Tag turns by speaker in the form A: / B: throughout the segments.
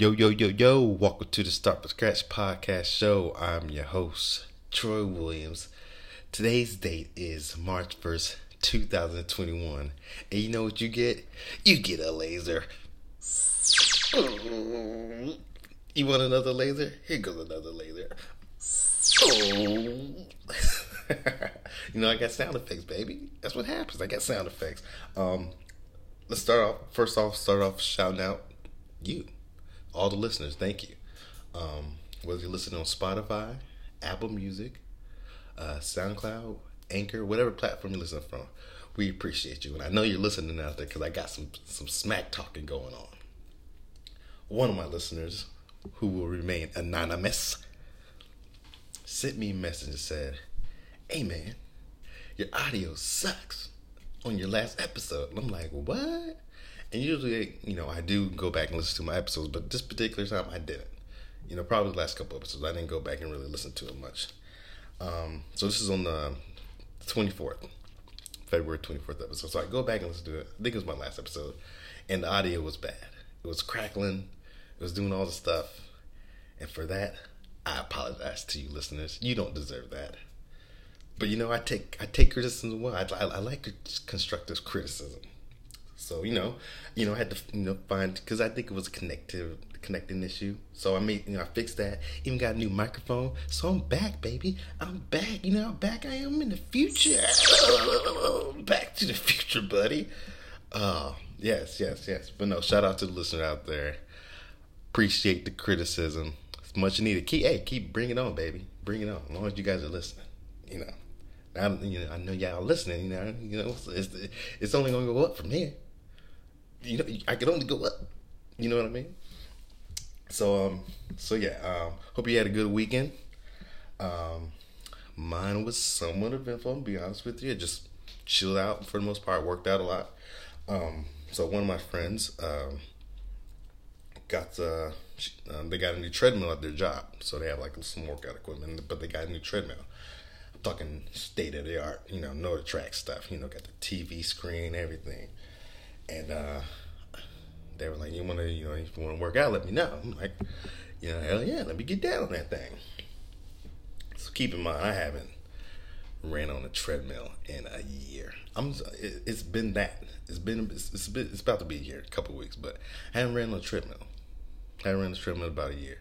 A: Yo, yo, yo, yo, welcome to the Start from Scratch podcast show. I'm your host, Troy Williams. Today's date is March 1st, 2021. And you know what you get? You get a laser. You want another laser? Here goes another laser. you know, I got sound effects, baby. That's what happens. I got sound effects. Um, let's start off. First off, start off shouting out you, all the listeners. Thank you. Um, whether you're listening on Spotify, Apple Music, uh, SoundCloud, Anchor, whatever platform you listen from, we appreciate you. And I know you're listening out there because I got some some smack talking going on. One of my listeners, who will remain anonymous, sent me a message and said, "Hey man, your audio sucks on your last episode." And I'm like, "What?" And usually, you know, I do go back and listen to my episodes, but this particular time I didn't. You know, probably the last couple episodes I didn't go back and really listen to it much. Um, so this is on the 24th, February 24th episode. So I go back and listen to it. I think it was my last episode, and the audio was bad. It was crackling. It was doing all the stuff, and for that, I apologize to you listeners. You don't deserve that. But you know, I take I take criticism well. I, I, I like constructive criticism. So you know, you know, I had to you know find because I think it was a connective connecting issue. So I made you know I fixed that. Even got a new microphone. So I'm back, baby. I'm back. You know back I am in the future. back to the future, buddy. Uh yes, yes, yes. But no, shout out to the listener out there. Appreciate the criticism. It's much needed. Keep hey, keep bring it on, baby. Bring it on. As long as you guys are listening, you know. I, you know, I know y'all listening. You know, you know, it's it's only gonna go up from here. You know, I can only go up. You know what I mean? So um, so yeah. Um, hope you had a good weekend. Um, mine was somewhat eventful. To be honest with you, I just chilled out for the most part. Worked out a lot. Um, so one of my friends um got uh, um, they got a new treadmill at their job, so they have like some workout equipment, but they got a new treadmill. I'm talking state of the art, you know, no track stuff. You know, got the TV screen, everything, and uh, they were like, "You want to, you know, if you want to work out, let me know." I'm like, "You know, hell yeah, let me get down on that thing." So keep in mind, I haven't ran on a treadmill in a year. I'm. It's been that. It's been. It's, it's, been, it's about to be here a couple weeks, but I haven't ran on a treadmill. I haven't ran the treadmill about a year.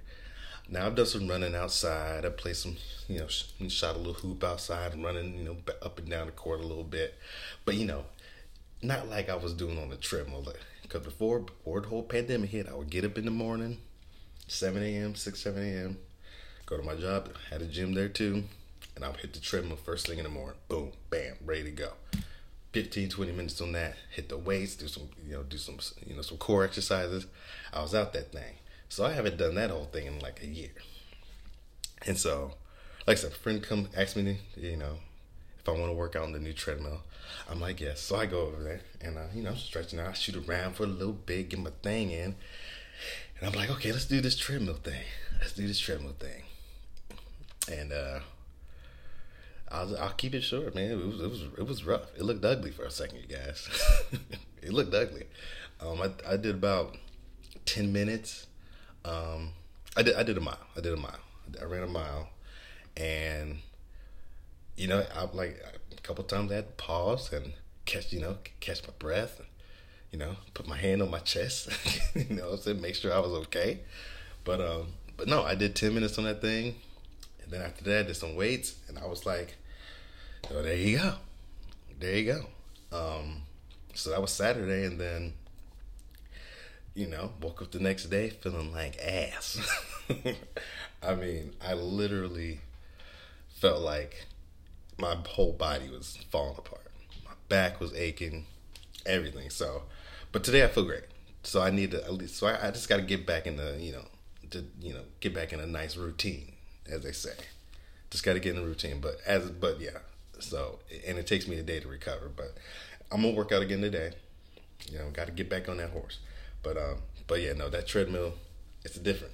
A: Now I've done some running outside. I played some, you know, shot a little hoop outside running, you know, up and down the court a little bit. But you know, not like I was doing on the treadmill. Because before before the whole pandemic hit, I would get up in the morning, seven a.m., six seven a.m., go to my job. Had a gym there too, and I would hit the treadmill first thing in the morning. Boom, bam, ready to go. 15, 20 minutes on that. Hit the weights, do some, you know, do some, you know, some core exercises. I was out that thing. So I haven't done that whole thing in like a year. And so, like I said, a friend come ask me, you know, if I want to work out on the new treadmill. I'm like, yes. So I go over there and, uh, you know, I'm stretching out. I shoot around for a little bit, get my thing in. And I'm like, okay, let's do this treadmill thing. Let's do this treadmill thing. And, uh, I'll, I'll keep it short, man. It was, it was, it was rough. It looked ugly for a second, you guys. it looked ugly. Um, I, I did about 10 minutes um, I did. I did a mile. I did a mile. I ran a mile, and you know, I like a couple times I had to pause and catch, you know, catch my breath, and you know, put my hand on my chest, you know, I to make sure I was okay. But um, but no, I did ten minutes on that thing, and then after that, I did some weights, and I was like, oh, there you go, there you go. Um, so that was Saturday, and then you know, woke up the next day feeling like ass. I mean, I literally felt like my whole body was falling apart. My back was aching, everything. So, but today I feel great. So I need to at least. So I, I just got to get back in the, you know, to you know, get back in a nice routine, as they say. Just got to get in the routine. But as, but yeah. So, and it takes me a day to recover. But I'm gonna work out again today. You know, got to get back on that horse. But um, but yeah, no, that treadmill, it's different.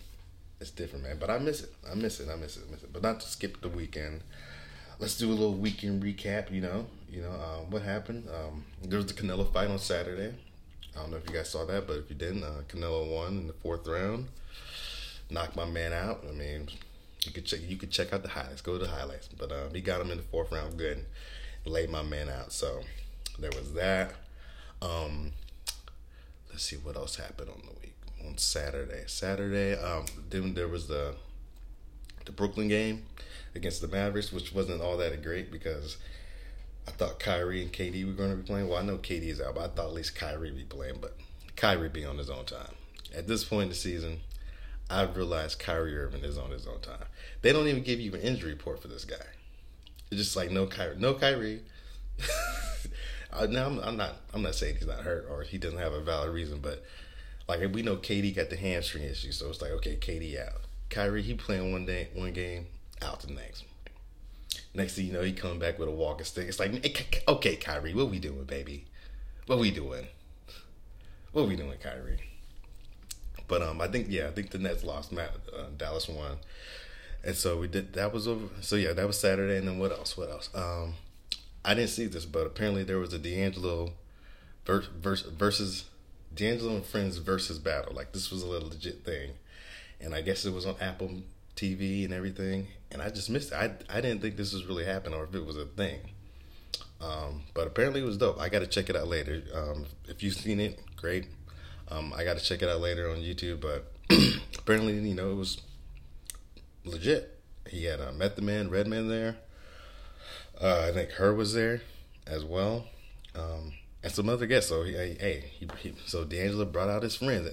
A: It's different, man. But I miss it. I miss it. I miss it. I miss it. But not to skip the weekend. Let's do a little weekend recap. You know, you know uh, what happened. Um, there was the Canelo fight on Saturday. I don't know if you guys saw that, but if you didn't, uh, Canelo won in the fourth round, knocked my man out. I mean, you could check you could check out the highlights, go to the highlights. But um, he got him in the fourth round, good, laid my man out. So there was that. Um, let's see what else happened on the week on Saturday. Saturday, um, then there was the the Brooklyn game against the Mavericks, which wasn't all that great because I thought Kyrie and KD were going to be playing. Well, I know KD is out, but I thought at least Kyrie be playing. But Kyrie be on his own time. At this point in the season, I've realized Kyrie Irving is on his own time. They don't even give you an injury report for this guy. It's just like no Kyrie, no Kyrie. now I'm, I'm, not. I'm not saying he's not hurt or he doesn't have a valid reason, but like we know, KD got the hamstring issue, so it's like okay, KD out. Kyrie, he playing one day, one game, out the next. Next thing you know, he come back with a walking stick. It's like, okay, Kyrie, what we doing, baby? What we doing? What we doing, Kyrie? But um, I think yeah, I think the Nets lost. Matt, uh, Dallas won, and so we did. That was over. So yeah, that was Saturday. And then what else? What else? Um, I didn't see this, but apparently there was a D'Angelo versus, versus D'Angelo and Friends Verzuz battle. Like this was a little legit thing, and I guess it was on Apple TV and everything, and I just missed it. I I didn't think this was really happening or if it was a thing. Um, but apparently it was dope. I got to check it out later. Um, if you've seen it, great. Um, I got to check it out later on YouTube. But apparently, you know, it was legit. He had uh, Method Man, Redman there. Uh, I think H.E.R. was there as well, um, and some other guests. So he, hey, he, he, so D'Angelo brought out his friends,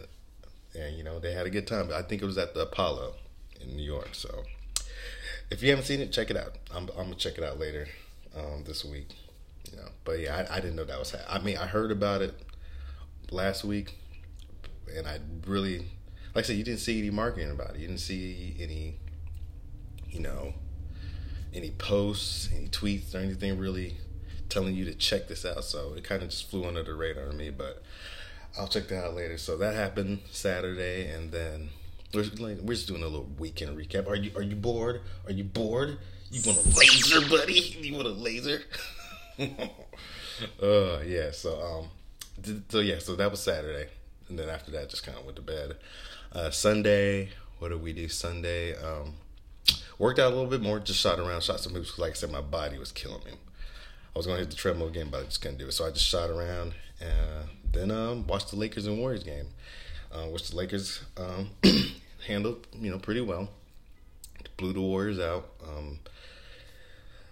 A: and, you know they had a good time. I think it was at the Apollo in New York. So if you haven't seen it, check it out. I'm, I'm gonna check it out later um, this week. You know, but yeah, I, I didn't know that was. I mean, I heard about it last week, and I really, like I said, you didn't see any marketing about it. You didn't see any, you know, any posts, any tweets, or anything really telling you to check this out. So it kind of just flew under the radar on me. But I'll check that out later. So that happened Saturday, and then we're, like, we're just doing a little weekend recap. Are you are you bored? Are you bored? You want a laser, buddy? You want a laser? uh, yeah. So um, so yeah. So that was Saturday, and then after that, just kind of went to bed. Uh, Sunday, what did we do Sunday? Um, worked out a little bit more. Just shot around, shot some moves. Like I said, my body was killing me. I was gonna hit the treadmill again, but I just couldn't do it. So I just shot around, and then um, watched the Lakers and Warriors game uh, which the Lakers um, handled, you know, pretty well. Blew the Warriors out. Um,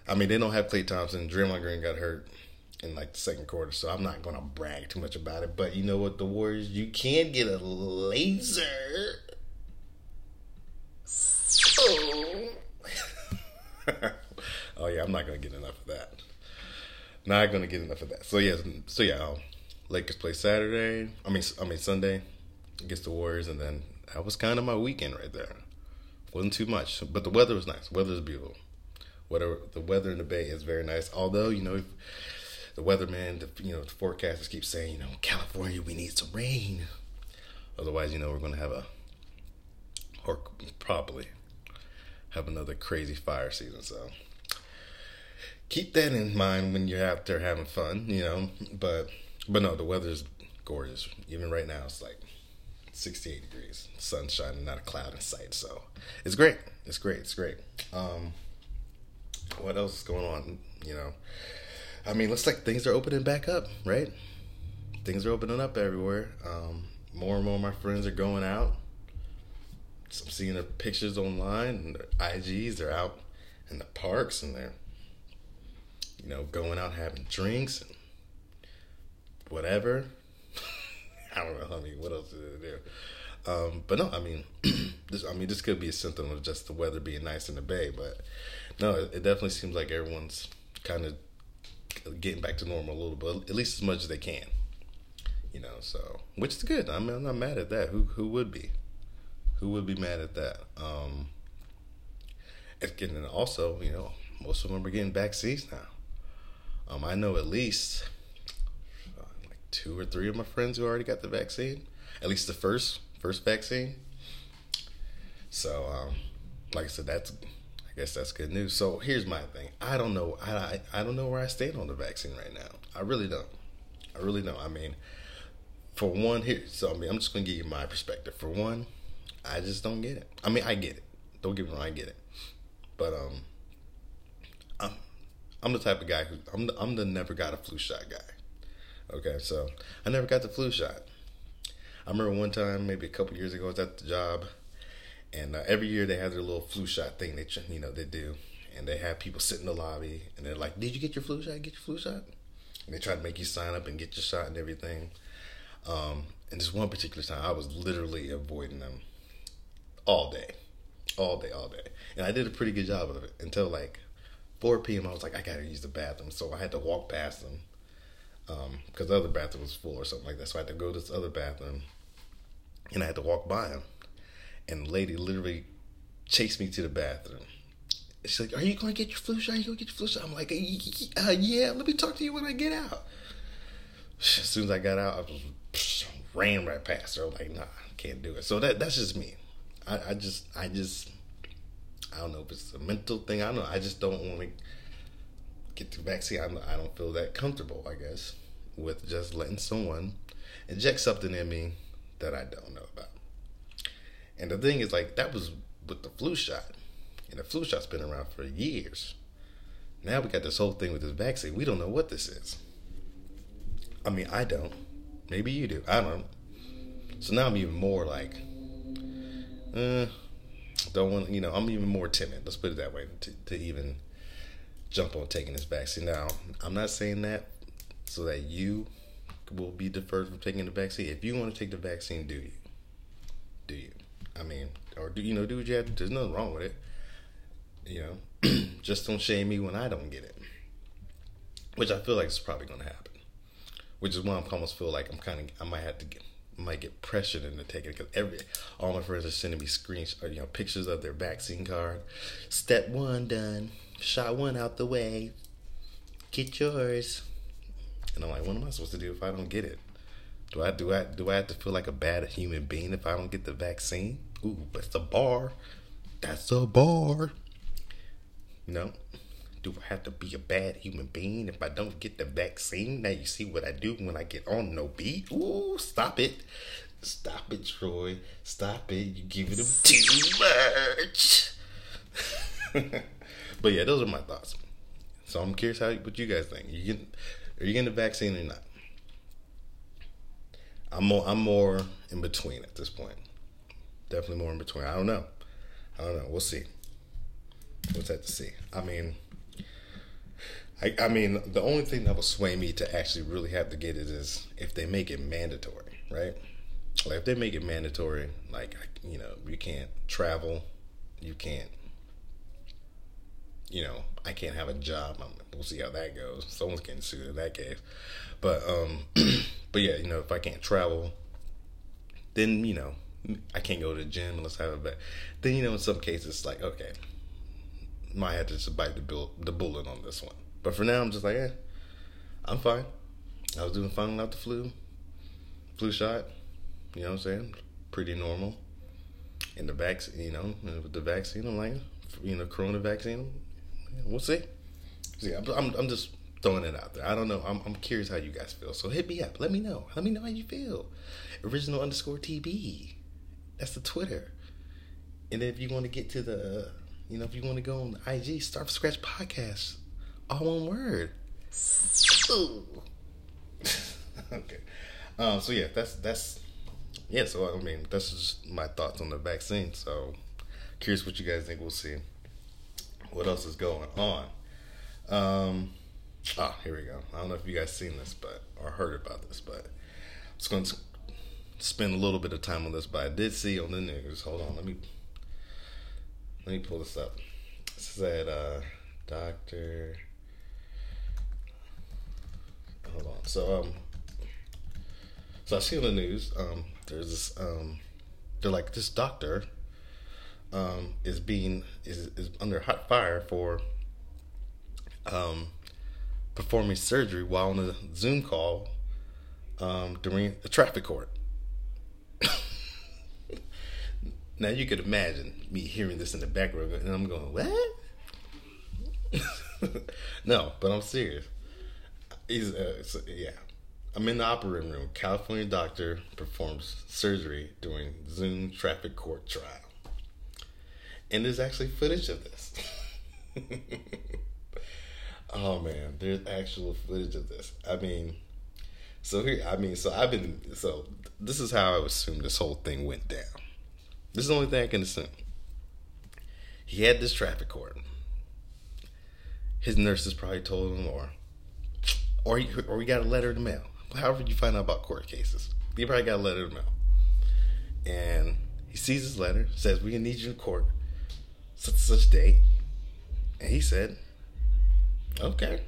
A: I mean, they don't have Klay Thompson. Draymond Green got hurt in like the second quarter, so I'm not gonna brag too much about it. But you know what, the Warriors, you can get a laser. Oh. oh yeah, I'm not gonna get enough of that. Not gonna get enough of that. So yeah, so yeah, um, Lakers play Saturday. I mean, I mean Sunday against the Warriors, and then that was kind of my weekend right there. wasn't too much, but the weather was nice. Weather is beautiful. Whatever the weather in the Bay is very nice. Although you know, the weatherman, the you know, the forecasters keep saying, you know, California, we need some rain. Otherwise, you know, we're gonna have a, or probably have another crazy fire season. So keep that in mind when you're out there having fun, you know. But but no, the weather's gorgeous. Even right now, it's like 68 degrees, sunshine, not a cloud in sight. So it's great. It's great. It's great. Um, what else is going on? You know, I mean, looks like things are opening back up, right? Things are opening up everywhere. Um, more and more of my friends are going out. So I'm seeing their pictures online and their IGs. They're out in the parks and they're, you know, going out having drinks and whatever. I don't know. I mean, what else is there? Um, but no, I mean, this. I mean, this could be a symptom of just the weather being nice in the bay. But no, it, it definitely seems like everyone's kind of getting back to normal a little bit, at least as much as they can. You know, so which is good. I mean, I'm not mad at that. Who who would be? Who would be mad at that? Um, and also, you know, most of them are getting vaccines now. Um, I know at least two or three of my friends who already got the vaccine, at least the first first vaccine. So, um, like I said, that's I guess that's good news. So here's my thing. I don't know. I, I don't know where I stand on the vaccine right now. I really don't. I really don't. I mean, for one, here. So I mean, I'm just gonna give you my perspective. For one, I just don't get it. I mean, I get it. Don't get me wrong, I get it. But um, I'm I'm the type of guy who I'm the, I'm the never got a flu shot guy. Okay, so I never got the flu shot. I remember one time, maybe a couple years ago, I was at the job, and uh, every year they have their little flu shot thing. They you know they do, and they have people sit in the lobby, and they're like, "Did you get your flu shot? Get your flu shot?" And they try to make you sign up and get your shot and everything. Um, and this one particular time, I was literally avoiding them all day, all day, all day, and I did a pretty good job of it until like 4 p.m. I was like, I gotta use the bathroom, so I had to walk past them because um, the other bathroom was full or something like that. So I had to go to this other bathroom, and I had to walk by him, and the lady literally chased me to the bathroom. She's like, "Are you going to get your flu shot? Are you going to get your flu shot?" I'm like, uh, "Yeah, let me talk to you when I get out." As soon as I got out, I was ran right past her. I'm like, "Nah, I can't do it." So that that's just me. I, I just I just I don't know if it's a mental thing. I don't know. I just don't want to get the vaccine. I'm, I don't feel that comfortable. I guess with just letting someone inject something in me that I don't know about. And the thing is, like that was with the flu shot, and the flu shot's been around for years. Now we got this whole thing with this vaccine. We don't know what this is. I mean, I don't. Maybe you do. I don't. So now I'm even more like, uh, don't want. You know, I'm even more timid. Let's put it that way to, to even jump on taking this vaccine. Now, I'm not saying that so that you will be deferred from taking the vaccine. If you want to take the vaccine, do you? Do you? I mean, or do you know? Do what you have to. There's nothing wrong with it. You know, just don't shame me when I don't get it, which I feel like is probably going to happen. Which is why I'm almost feel like I'm kind of I might have to get might get pressured into taking it because every all my friends are sending me screens or you know pictures of their vaccine card. Step one done, shot one out the way. Get yours. And I'm like, what am I supposed to do if I don't get it? Do I do I do I have to feel like a bad human being if I don't get the vaccine? Ooh, that's a bar. That's a bar. No. Do I have to be a bad human being if I don't get the vaccine? Now you see what I do when I get on no beat. Ooh, stop it. Stop it, Troy. Stop it. You give it too much. but yeah, those are my thoughts. So I'm curious how what you guys think. You get, are you getting the vaccine or not? I'm more I'm more in between at this point. Definitely more in between. I don't know. I don't know. We'll see. We'll have to see. I mean, I, I mean, the only thing that will sway me to actually really have to get it is if they make it mandatory, right? Like if they make it mandatory, like you know, you can't travel, you can't, you know, I can't have a job. I'm, we'll see how that goes. Someone's getting sued in that case, but um, but yeah, you know, if I can't travel, then you know, I can't go to the gym unless I have a bed. Then you know, in some cases, like okay, might have to just bite the, the bullet on this one. But for now, I'm just like, eh, I'm fine. I was doing fine without the flu, flu shot. You know what I'm saying? Pretty normal. And the vaccine, you know, with the vaccine, I'm like, you know, corona vaccine, we'll see. See, I'm, I'm, I'm just throwing it out there. I don't know. I'm, I'm curious how you guys feel. So hit me up. Let me know. Let me know how you feel. Original underscore TB. That's the Twitter. And if you want to get to the, you know, if you want to go on the IG, Start from Scratch Podcast all one word. okay. Um, so yeah, that's that's yeah. So I mean, that's just my thoughts on the vaccine. So curious what you guys think. We'll see. What else is going on? Um, ah, here we go. I don't know if you guys seen this, but or heard about this, but I'm just going to spend a little bit of time on this. But I did see on the news. Hold on, let me let me pull this up. It said uh, Doctor hold on. So um, so I see on the news um, there's this um, they're like this doctor um is being is is under hot fire for um performing surgery while on a Zoom call um during a traffic court. now you could imagine me hearing this in the background and I'm going, what? no, but I'm serious he's uh, yeah. I'm in the operating room. California doctor performs surgery during Zoom traffic court trial. And there's actually footage of this. oh man, there's actual footage of this. I mean, so here, I mean, so I've been, so this is how I assume this whole thing went down. This is the only thing I can assume. He had this traffic court. His nurses probably told him, or, or he, or he got a letter in the mail. However, you find out about court cases, you probably got a letter in the mail, and he sees his letter, says, "We need you in court, such and such date," and he said, "Okay,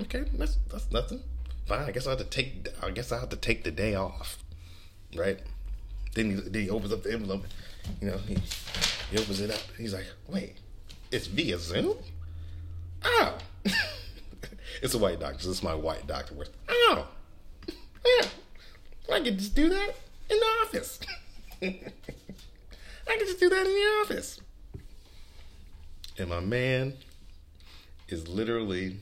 A: okay, that's that's nothing." fine. I guess I have to take. I guess I have to take the day off, right? Then he, then he opens up the envelope. You know, he he opens it up. He's like, "Wait, it's via Zoom? Oh, it's a white doctor. This is my white doctor. Oh, yeah, I can just do that in the office. I can just do that in the office." And my man is literally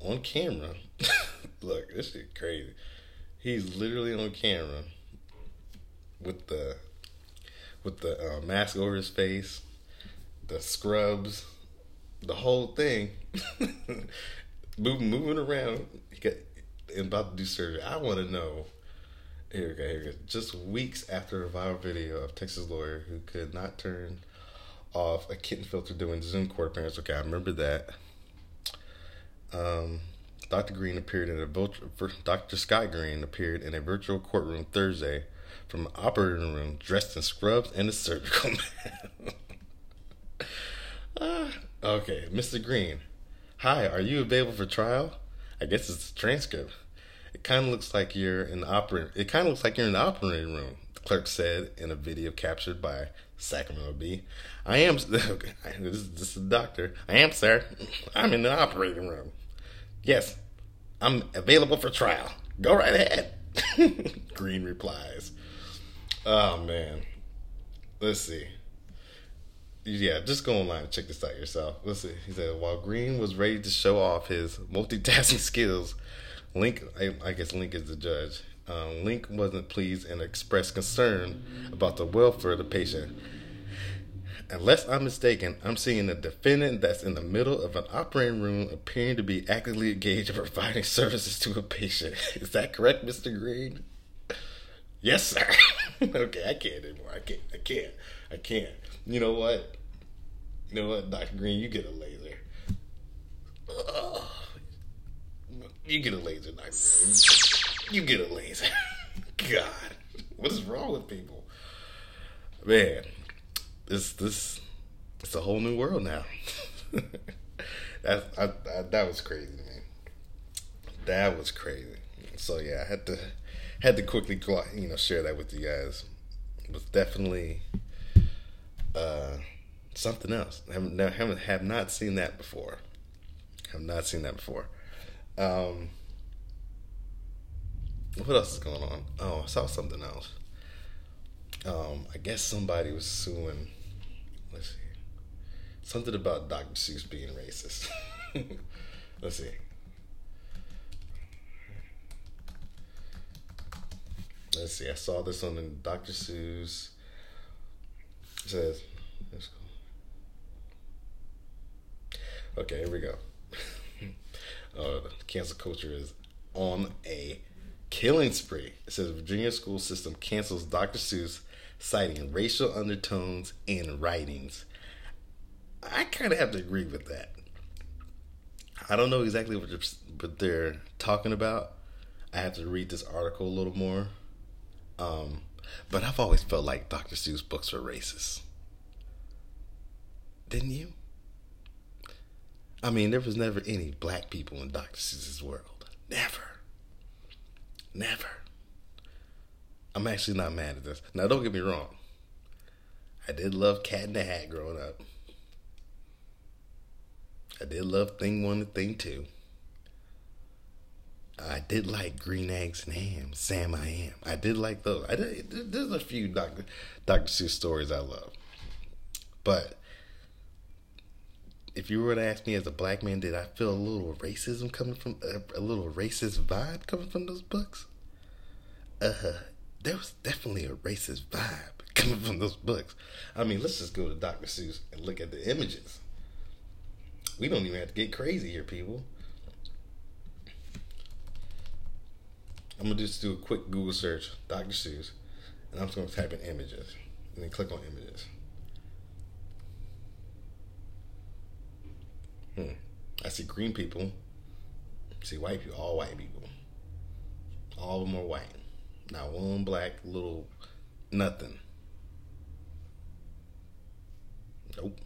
A: on camera. Look, this shit crazy. He's literally on camera with the with the uh, mask over his face, the scrubs, the whole thing, moving moving around. He got about to do surgery. I want to know. Here we go. Here we go. Just weeks after a viral video of Texas lawyer who could not turn off a kitten filter doing Zoom court appearance. Okay, I remember that. Um, Dr. Green appeared in a virtual, Dr. Scott Green appeared in a virtual courtroom Thursday from an operating room dressed in scrubs and a surgical mask. uh, okay, Mr. Green. Hi, are you available for trial? I guess it's a transcript. It kind of looks like you're in the operating. It kind of looks like you're in the operating room. The clerk said in a video captured by Sacramento Bee. I am. Okay, this, is, this is the doctor. I am, sir. I'm in the operating room. Yes, I'm available for trial. Go right ahead. Green replies. Oh man. Let's see. Yeah, just go online and check this out yourself. Let's see. He said while Green was ready to show off his multitasking skills, Link, I, I guess Link is the judge. Um, Link wasn't pleased and expressed concern about the welfare of the patient. Unless I'm mistaken, I'm seeing a defendant that's in the middle of an operating room appearing to be actively engaged in providing services to a patient. Is that correct, Mr. Green? Yes, sir. okay, I can't anymore. I can't. I can't. I can't. You know what? You know what, Dr. Green, you get a laser. Ugh. You get a laser, Dr. Green. You get a laser. God, what is wrong with people? Man, this this it's a whole new world now. that I, I, that was crazy, man. That was crazy. So yeah, I had to had to quickly you know share that with you guys. It was definitely uh, something else. I haven't, haven't have not seen that before. Have not seen that before. Um, what else is going on? Oh, I saw something else. Um, I guess somebody was suing Let's see. Something about Dr. Seuss being racist. Let's see. Let's see. I saw this on the Dr. Seuss. Says, let's go. Okay, here we go. uh, cancel culture is on a killing spree. It says Virginia school system cancels Dr. Seuss citing racial undertones in writings. I kind of have to agree with that. I don't know exactly what they're, what they're talking about. I have to read this article a little more. Um, but I've always felt like Dr. Seuss books were racist. Didn't you? I mean, there was never any black people in Dr. Seuss's world. Never. Never. I'm actually not mad at this. Now, don't get me wrong. I did love Cat in the Hat growing up. I did love Thing One and Thing Two. I did like Green Eggs and Ham, Sam I Am. I did like those. I did, there's a few Dr. Dr. Seuss stories I love. But if you were to ask me as a black man, did I feel a little racism coming from a, a little racist vibe coming from those books? Uh, there was definitely a racist vibe coming from those books. I mean, let's just go to Dr. Seuss and look at the images. We don't even have to get crazy here, people. I'm gonna just do a quick Google search, Dr. Seuss, and I'm just gonna type in images and then click on images. Hmm. I see green people. I see white people, all white people. All of them are white. Not one black little nothing. Nope.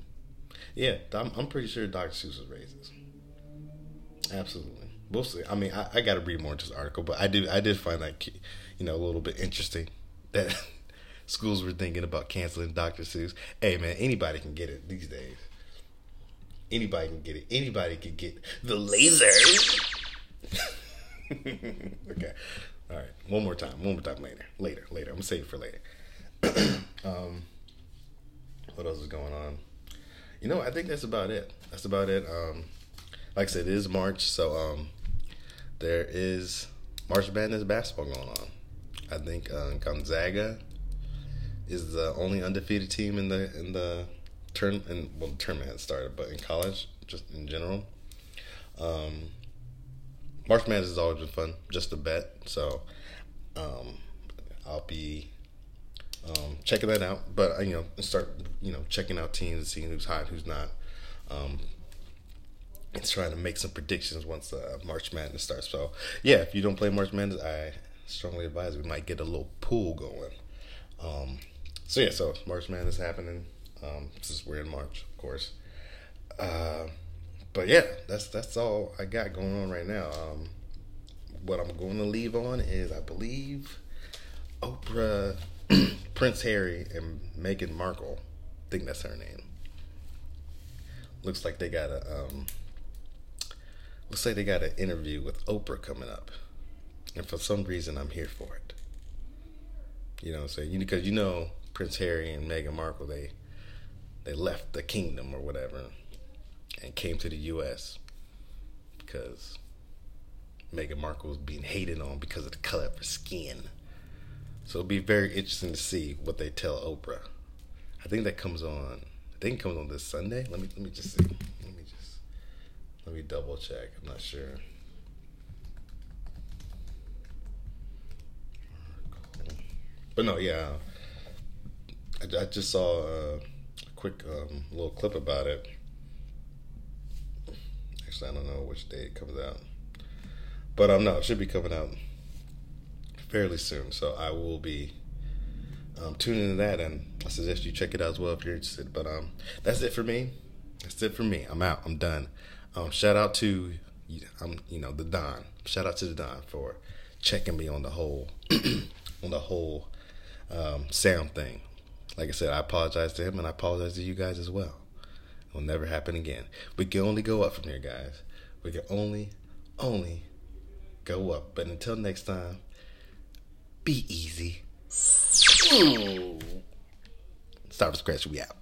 A: Yeah, I'm, I'm pretty sure Dr. Seuss was racist. Absolutely. We'll see. I mean, I, I got to read more into this article, but I do I did find that you know a little bit interesting that schools were thinking about canceling Dr. Seuss. Hey man, anybody can get it these days. Anybody can get it. Anybody can get the laser. okay. All right. One more time. One more time later. Later. Later. I'm gonna save it for later. um, what else is going on? You know, I think that's about it. That's about it. Um, like I said, it is March, so um, there is March Madness basketball going on. I think uh, Gonzaga is the only undefeated team in the in the turn and well the tournament had started, but in college, just in general. Um, March Madness has always been fun, just a bet. So um, I'll be um, checking that out. But uh, you know, start you know checking out teams and seeing who's hot, who's not. Um, and trying to make some predictions once uh, March Madness starts. So yeah, if you don't play March Madness, I strongly advise we might get a little pool going. Um, so yeah, so March Madness happening. Um, since we're in March, of course. Uh, but yeah, that's that's all I got going on right now. Um, what I'm going to leave on is, I believe, Oprah, Prince Harry, and Meghan Markle. I think that's her name. Looks like they got a um, looks like they got an interview with Oprah coming up, and for some reason I'm here for it. You know what I'm saying? Because you know Prince Harry and Meghan Markle they they left the kingdom or whatever and came to the U.S. because Meghan Markle was being hated on because of the color of her skin. So it'll be very interesting to see what they tell Oprah. I think that comes on. I think it comes on this Sunday. Let me let me just see. Let me double check. I'm not sure. But no, yeah. I, I just saw a quick um, little clip about it. Actually, I don't know which day it comes out. But um, no, it should be coming out fairly soon. So I will be um, tuning into that, and I suggest you check it out as well if you're interested. But um, that's it for me. That's it for me. I'm out. I'm done. Um, shout out to um, you know the Don. Shout out to the Don for checking me on the whole on the whole um, sound thing. Like I said, I apologize to him, and I apologize to you guys as well. It will never happen again. We can only go up from here, guys. We can only, only go up. But until next time, be easy. Start from scratch. We out.